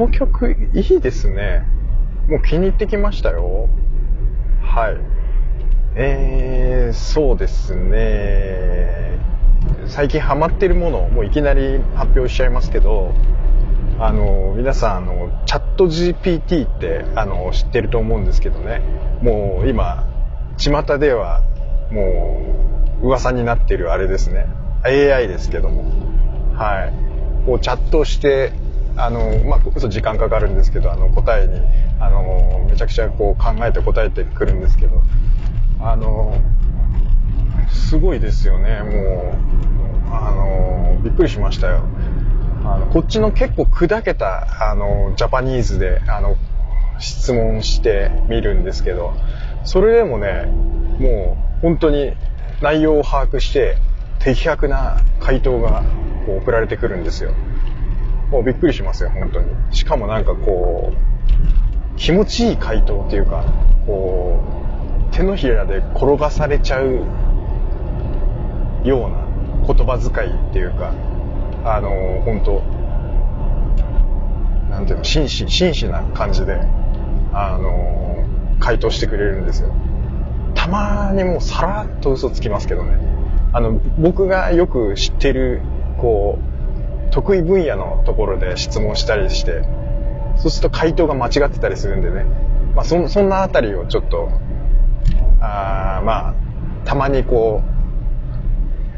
の曲いいですね。もう気に入ってきましたよ。はい。えー、そうですね。最近ハマってるもの、もういきなり発表しちゃいますけど、あの、皆さん、あの、チャット GPT って、あの、知ってると思うんですけどね。もう今、巷では、もう、噂になってるあれですね。AI ですけども。はい。こうチャットして、あの、まあ、嘘時間かかるんですけど、あの、答えに、あの、めちゃくちゃこう考えて答えてくるんですけど、あの、すごいですよね、もう、あの、びっくりしましたよ。あの、こっちの結構砕けた、あの、ジャパニーズで、あの、質問してみるんですけど、それでもね、もう本当に内容を把握して、的確な回答がこう送られてくるんですよ。もうびっくりしますよ、本当に。しかもなんかこう、気持ちいい回答っていうか、こう、手のひらで転がされちゃうような言葉遣いっていうか、あの、本当なんていうの、真摯、真摯な感じで、あの、回答してくれるんですよ。たまにもうさらっと嘘つきますけどね。あの、僕がよく知ってる、こう、得意分野のところで質問したりして、そうすると回答が間違ってたりするんでね。まあ、そ、そんなあたりをちょっと、あまあ、たまにこ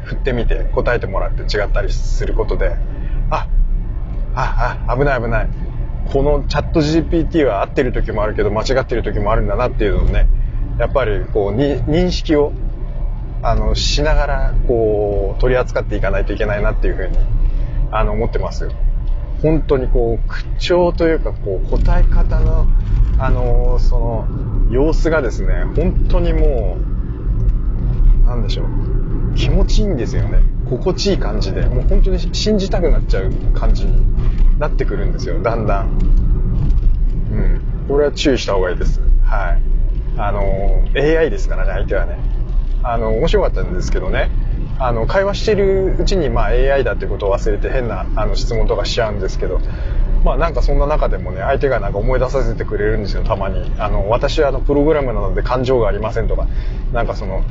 う、振ってみて答えてもらって違ったりすることで、あ、あ、あ、危ない危ない。このチャット GPT は合ってる時もあるけど間違ってる時もあるんだなっていうのをね、やっぱりこうに認識をあの、しながら、こう、取り扱っていかないといけないなっていうふうに、あの、思ってます。本当にこう、口調というか、こう、答え方の、あの、その、様子がですね、本当にもう、なんでしょう。気持ちいいんですよね。心地いい感じで、もう本当に信じたくなっちゃう感じになってくるんですよ、だんだん。うん。これは注意した方がいいです。はい。あの、AI ですからね、相手はね。あの、面白かったんですけどね、あの、会話してるうちに、まあ AI だってことを忘れて変なあの質問とかしちゃうんですけど、まあなんかそんな中でもね、相手がなんか思い出させてくれるんですよ、たまに。あの、私はあの、プログラムなので感情がありませんとか、なんかその、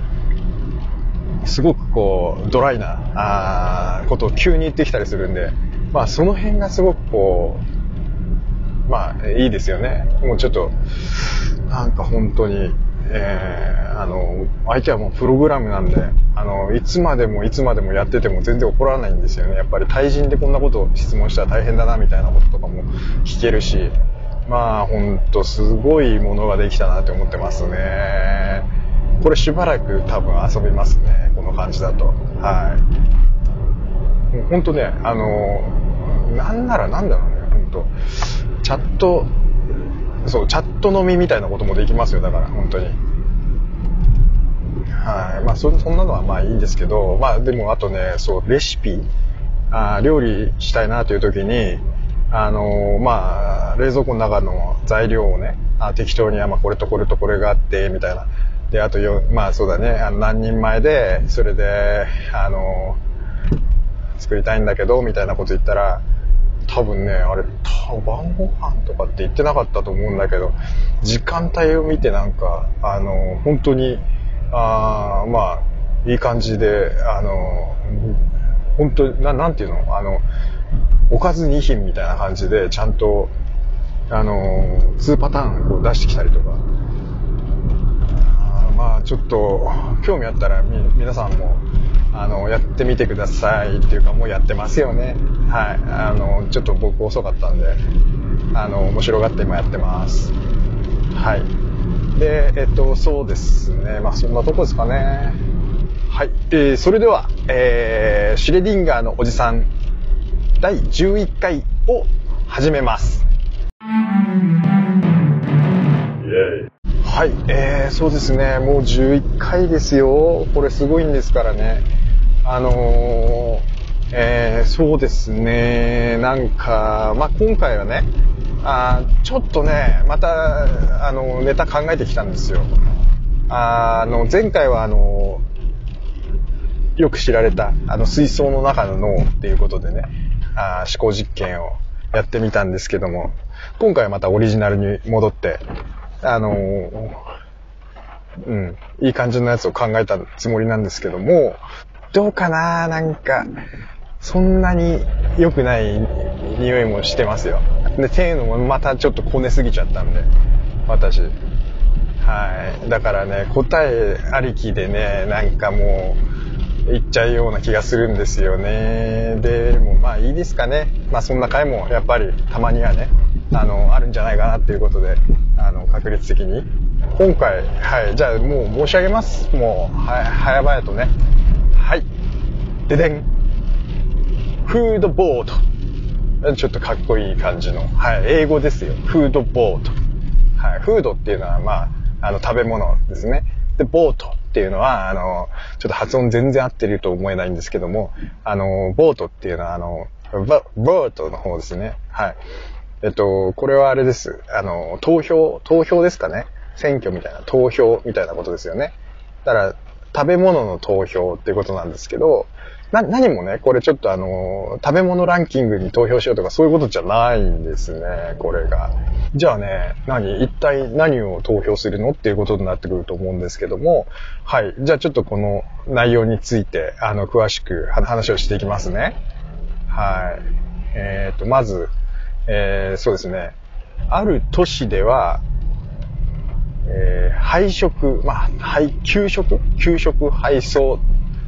すごくこう、ドライな、あことを急に言ってきたりするんで、まあその辺がすごくこう、まあいいですよね。もうちょっと、なんか本当に、えー、あの、相手はもうプログラムなんで、あの、いつまでもいつまでもやってても全然怒らないんですよね。やっぱり対人でこんなことを質問したら大変だなみたいなこととかも聞けるし、まあほんとすごいものができたなって思ってますね。これしばらく多分遊びますね。この感じだと。はい。もうほんとね、あの、なんならなんだろうね、ほんと。チャット、そう、チャット飲みみたいなこともできますよ、だから、本当に。はい。まあそ、そんなのはまあいいんですけど、まあでもあとね、そう、レシピ、あ料理したいなという時に、あのー、まあ、冷蔵庫の中の材料をね、あ適当に、まあ、これとこれとこれがあって、みたいな。で、あとよ、まあそうだね、あの何人前で、それで、あのー、作りたいんだけど、みたいなこと言ったら、多分ね、あれ、晩ご飯とかって言ってなかったと思うんだけど、時間帯を見てなんか、あの、本当に、あまあ、いい感じで、あの、本当な、なんていうの？あの、おかず2品みたいな感じで、ちゃんと、あの、2パターンこう出してきたりとか。あまあ、ちょっと、興味あったらみ、皆さんも、あの、やってみてくださいっていうか、もうやってますよね。はい。あの、ちょっと僕遅かったんで、あの、面白がって今やってます。はい。で、えっと、そうですね。まあ、そんなとこですかね。はい。えー、それでは、えー、シュレディンガーのおじさん、第11回を始めます。はい、えー、そうですね。もう11回ですよ。これすごいんですからね。あのー、えー、そうですね、なんか、まあ、今回はね、あちょっとね、また、あの、ネタ考えてきたんですよ。あの、前回はあの、よく知られた、あの、水槽の中の脳っていうことでね、あ思考実験をやってみたんですけども、今回はまたオリジナルに戻って、あのー、うん、いい感じのやつを考えたつもりなんですけども、どうかななんか、そんなに良くない匂いもしてますよ。で、っていうのもまたちょっとこねすぎちゃったんで、私。はい。だからね、答えありきでね、なんかもう、言っちゃうような気がするんですよね。でもまあいいですかね。まあそんな回もやっぱりたまにはね、あの、あるんじゃないかなっていうことで、あの、確率的に。今回、はい、じゃあもう申し上げます。もう、は、早々とね。ででん。フードボート。ちょっとかっこいい感じの。はい、英語ですよ。フードボート。はい、フードっていうのは、まあ、あの、食べ物ですね。で、ボートっていうのは、あの、ちょっと発音全然合ってると思えないんですけども、あの、ボートっていうのは、あの、ボートの方ですね。はい。えっと、これはあれです。あの、投票、投票ですかね。選挙みたいな、投票みたいなことですよね。だから、食べ物の投票っていうことなんですけど、な、何もね、これちょっとあの、食べ物ランキングに投票しようとかそういうことじゃないんですね、これが。じゃあね、何一体何を投票するのっていうことになってくると思うんですけども、はい。じゃあちょっとこの内容について、あの、詳しく話をしていきますね。はい。えっ、ー、と、まず、えー、そうですね。ある都市では、えー、配食、まあ、配、給食？給食配送、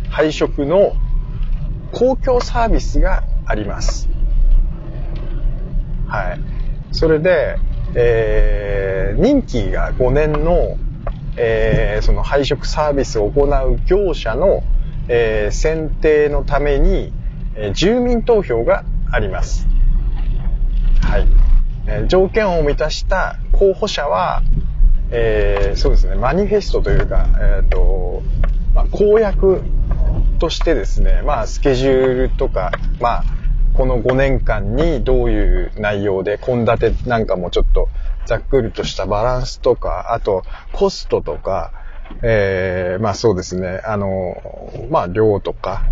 配食の公共サービスがあります。はい。それで、えー、任期が5年の、えー、その配食サービスを行う業者の、えー、選定のために、えー、住民投票があります。はい。えー、条件を満たした候補者は、えー、そうですね、マニフェストというか、えっ、と、まあ、公約としてですね、まあ、スケジュールとか、まあ、この5年間にどういう内容で、献立なんかもちょっとざっくりとしたバランスとか、あと、コストとか、えー、まあそうですね、あの、まあ量とか、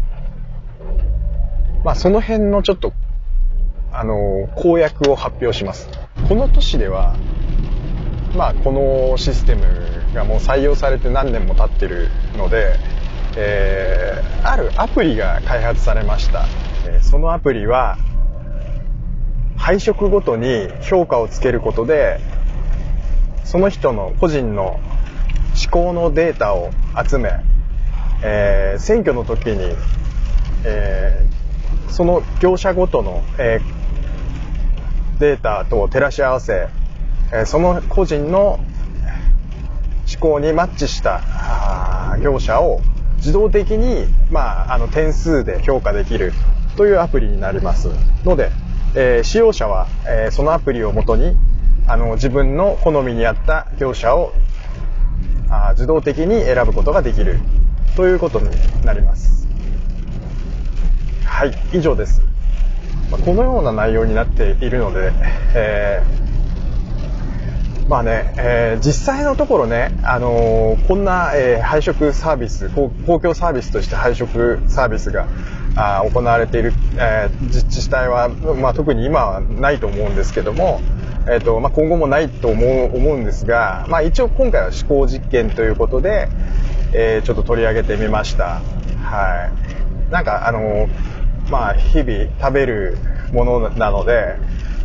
まあその辺のちょっとあの、公約を発表します。この都市では、まあ、このシステムがもう採用されて何年も経ってるので、え、アプリが開発されました。そのアプリは、配色ごとに評価をつけることで、その人の個人の思考のデータを集め、えー、選挙の時に、えー、その業者ごとの、えー、データと照らし合わせ、えその個人の思考にマッチした業者を自動的に、まあ、あの点数で評価できるというアプリになりますので、えー、使用者は、えー、そのアプリをもとにあの自分の好みに合った業者をあ自動的に選ぶことができるということになります。はい、以上です。まあ、このような内容になっているので、えー、まあね、えー、実際のところね、あのー、こんな、え配食サービス公、公共サービスとして配食サービスがあ行われている、え自治体は、まあ、特に今はないと思うんですけども、えーとまあ、今後もないと思う思うんですが、まあ、一応今回は思考実験ということで、えー、ちょっと取り上げてみました。はい。なんか、あのーまあ、日々食べるものなので、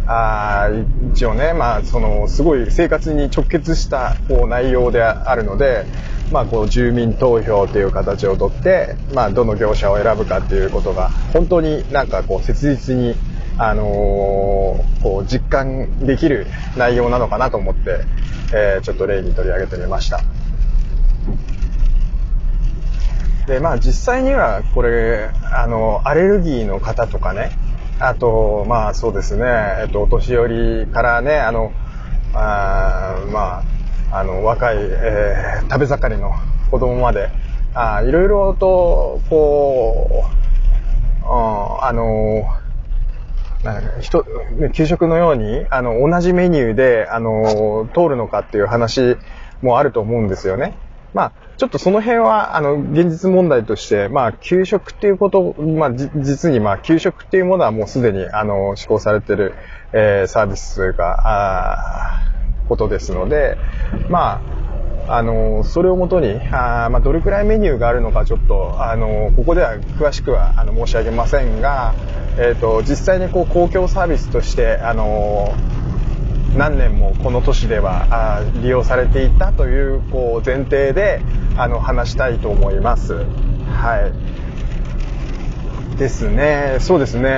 あ一応ね、まあ、その、すごい生活に直結したこう内容であるので、まあ、こう、住民投票という形をとって、まあ、どの業者を選ぶかっていうことが、本当になんかこう、切実に、あのー、こう、実感できる内容なのかなと思って、えー、ちょっと例に取り上げてみました。で、まあ実際にはこれ、あの、アレルギーの方とかね、あと、まあそうですね、えっと、お年寄りからね、あの、あまあ、あの、若い、えー、食べ盛りの子供まで、あいろいろと、こう、うん、あの、人、給食のように、あの、同じメニューで、あの、通るのかっていう話もあると思うんですよね。まあ、ちょっとその辺は、あの、現実問題として、まあ、給食っていうこと、まあ、実に、まあ、給食っていうものはもうすでに、あの、施行されてる、えー、サービスというか、あことですので、まあ、あの、それをもとに、あまあ、どれくらいメニューがあるのかちょっと、あの、ここでは詳しくは、あの、申し上げませんが、えっ、ー、と、実際にこう、公共サービスとして、あの、何年もこの都市では利用されていたというこう前提であの話したいと思います。はい。ですね。そうですね。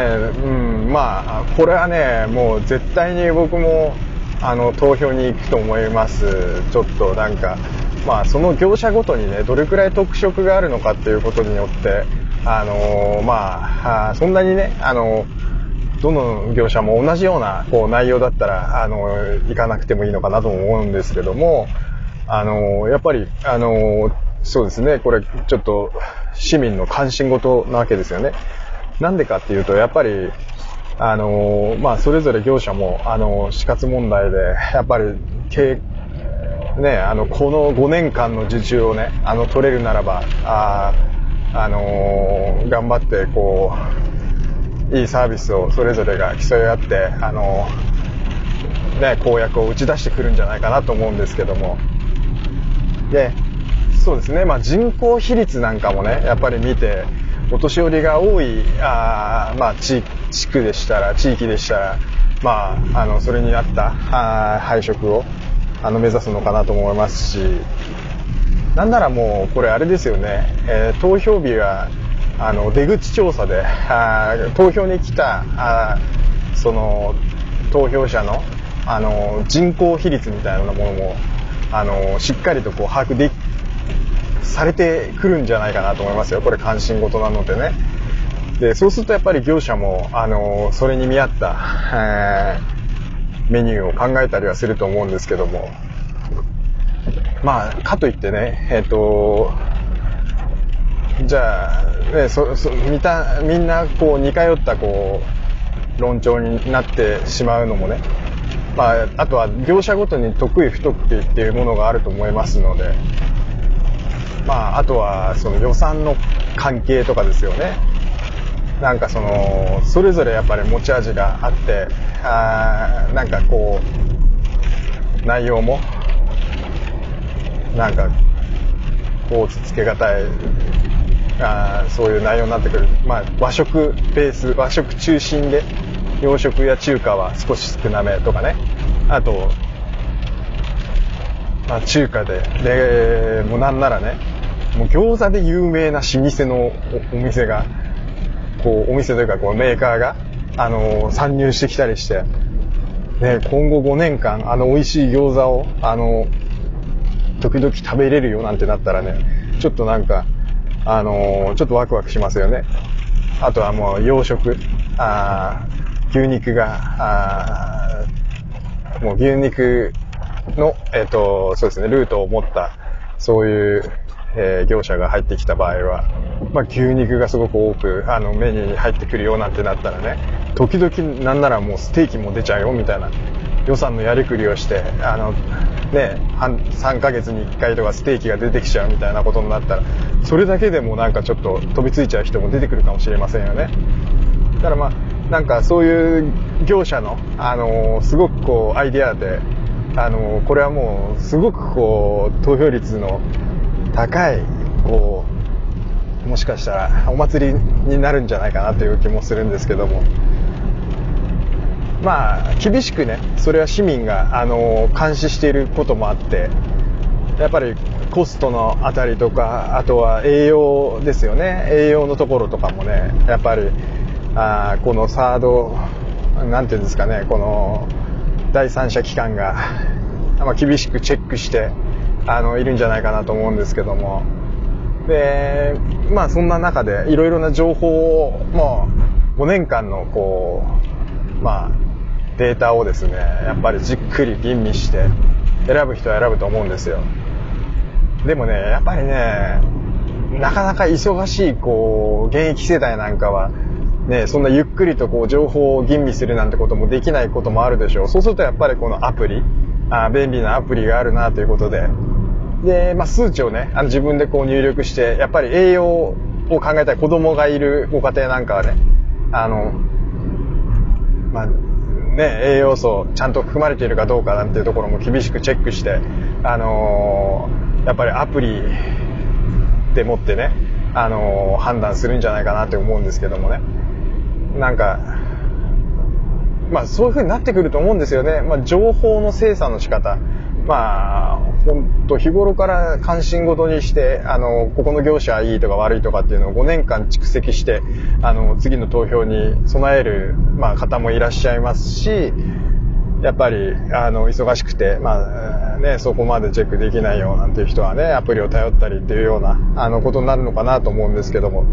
うん。まあ、これはね、もう絶対に僕もあの投票に行くと思います。ちょっとなんか、まあその業者ごとにね、どれくらい特色があるのかっていうことによって、あのー、まあ、そんなにね、あのーどの業者も同じようなこう内容だったら、あの、行かなくてもいいのかなと思うんですけども、あの、やっぱり、あの、そうですね、これちょっと市民の関心事なわけですよね。なんでかっていうと、やっぱり、あの、まあ、それぞれ業者も、あの、死活問題で、やっぱり、経ね、あの、この5年間の受注をね、あの、取れるならば、ああの頑張って、こう、いいサービスをそれぞれが競い合って、あの、ね、公約を打ち出してくるんじゃないかなと思うんですけども。で、そうですね、まあ人口比率なんかもね、やっぱり見て、お年寄りが多い、あまあ地、地区でしたら、地域でしたら、まあ、あの、それに合ったあ配食を、あの、目指すのかなと思いますし、なんならもう、これあれですよね、えー、投票日はあの出口調査であ投票に来たあその投票者のあの人口比率みたいなものもあのしっかりとこう把握でされてくるんじゃないかなと思いますよ。これ関心事なのでね。でそうするとやっぱり業者もあのそれに見合った、えー、メニューを考えたりはすると思うんですけども。まあかといってねえっ、ー、とじゃあ、ね、そそみたみんなこう似通ったこう論調になってしまうのもね、まあ、あとは業者ごとに得意不得意っていうものがあると思いますので、まあ、あとはその予算の関係とかですよね。なんかその、それぞれやっぱり持ち味があって、あなんかこう、内容も、なんか、こうつつけがたいあそういう内容になってくる、まあ、和食ベース和食中心で洋食や中華は少し少なめとかね。あと、まあ、中華ででもうなんならねもう餃子で有名な老舗のお店がこうお店というかこうメーカーが、あの参入してきたりして、ね、今後5年間あの美味しい餃子をあの時々食べれるよなんてなったらねちょっとなんかあのー、ちょっとワクワクしますよね。あとはもう洋食、あ牛肉が、あもう牛肉の、えっ、ー、と、そうですね、ルートを持った、そういう、えー、業者が入ってきた場合は、まあ、牛肉がすごく多く、あの、メニューに入ってくるようなんてなったらね、時々なんならもうステーキも出ちゃうよみたいな予算のやりくりをして、あの、ね、3ヶ月に1回とかステーキが出てきちゃうみたいなことになったら、それだけでもなんかちょっと飛びついちゃう人も出てくるかもしれませんよね。だからまあ、なんかそういう業者の、あの、すごくこう、アイデアで、あの、これはもう、すごくこう、投票率の高い、こう、もしかしたらお祭りになるんじゃないかなという気もするんですけども、まあ、厳しくね、それは市民が、あの監視していることもあって、やっぱりコストのあたりとか、あとは栄養ですよね。栄養のところとかもね、やっぱり、あこのサード、なんていうんですかね、この第三者機関が、まあ、厳しくチェックして、あの、いるんじゃないかなと思うんですけども。で、まあそんな中でいろいろな情報を、もう5年間のこう、まあデータをですね、やっぱりじっくり吟味して選ぶ人は選ぶと思うんですよ。でもね、やっぱりね、なかなか忙しい、こう、現役世代なんかは、ね、そんなゆっくりとこう情報を吟味するなんてこともできないこともあるでしょう。そうするとやっぱりこのアプリ、あ便利なアプリがあるなということで、で、まあ、数値をね、あの自分でこう入力して、やっぱり栄養を考えたい子供がいるご家庭なんかはね、あの、まあ、ね、栄養素ちゃんと含まれているかどうかなんていうところも厳しくチェックして、あのー、やっぱりアプリでもってね、あのー、判断するんじゃないかなって思うんですけどもね。なんか、まあそういう風になってくると思うんですよね。まあ情報の精査の仕方。まあ、本当日頃から関心事にして、あの、ここの業者はいいとか悪いとかっていうのを5年間蓄積して、あの、次の投票に備える、まあ、方もいらっしゃいますし、やっぱり、あの、忙しくて、まあ、ね、そこまでチェックできないよなんていう人はね、アプリを頼ったりっていうような、あの、ことになるのかなと思うんですけども、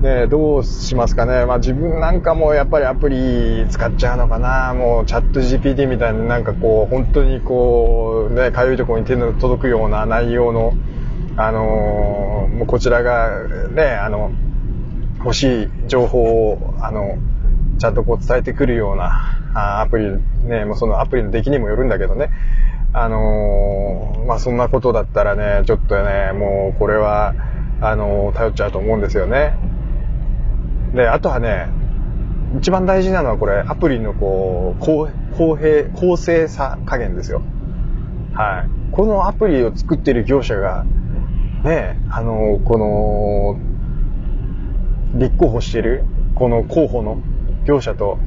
ね、どうしますかね。まあ自分なんかもやっぱりアプリ使っちゃうのかな。もうチャット GPT みたいになんかこう、本当にこう、ね、かゆいところに手の届くような内容の、あのー、もうこちらがね、あの、欲しい情報を、あの、ちゃんとこう伝えてくるようなあアプリ、ね、もうそのアプリの出来にもよるんだけどね。あのー、まあそんなことだったらね、ちょっとね、もうこれは、あの、頼っちゃうと思うんですよね。で、あとはね、一番大事なのはこれ、アプリのこう、公公平、公正さ加減ですよ。はい。このアプリを作ってる業者が、ね、あの、この、立候補してる、この候補の業者と、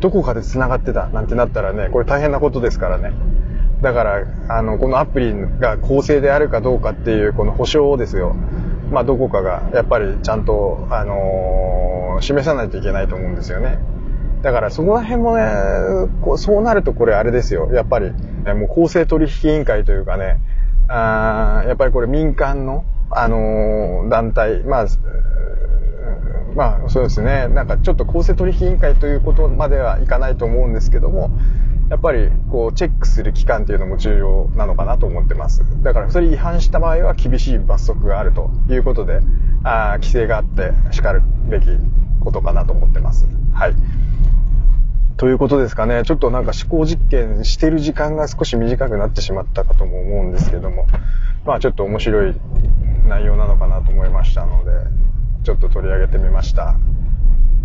どこかで繋がってたなんてなったらね、これ大変なことですからね。だから、あの、このアプリが公正であるかどうかっていう、この保証をですよ、まあ、どこかがやっぱりちゃんと、あのー、示さないといけないと思うんですよね。だからそこら辺もね、こうそうなるとこれあれですよ。やっぱり、もう公正取引委員会というかね、あやっぱりこれ民間の、あのー、団体、まあ、まあそうですね、なんかちょっと公正取引委員会ということまではいかないと思うんですけども、やっぱりこうチェックする期間っていうのも重要なのかなと思ってます。だからそれ違反した場合は厳しい罰則があるということで、あ規制があって叱るべきことかなと思ってます。はい。ということですかね。ちょっとなんか思考実験してる時間が少し短くなってしまったかとも思うんですけども、まあちょっと面白い内容なのかなと思いましたので、ちょっと取り上げてみました。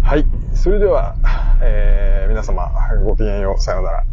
はい。それでは、えー、皆様、ごきげんよう。さようなら。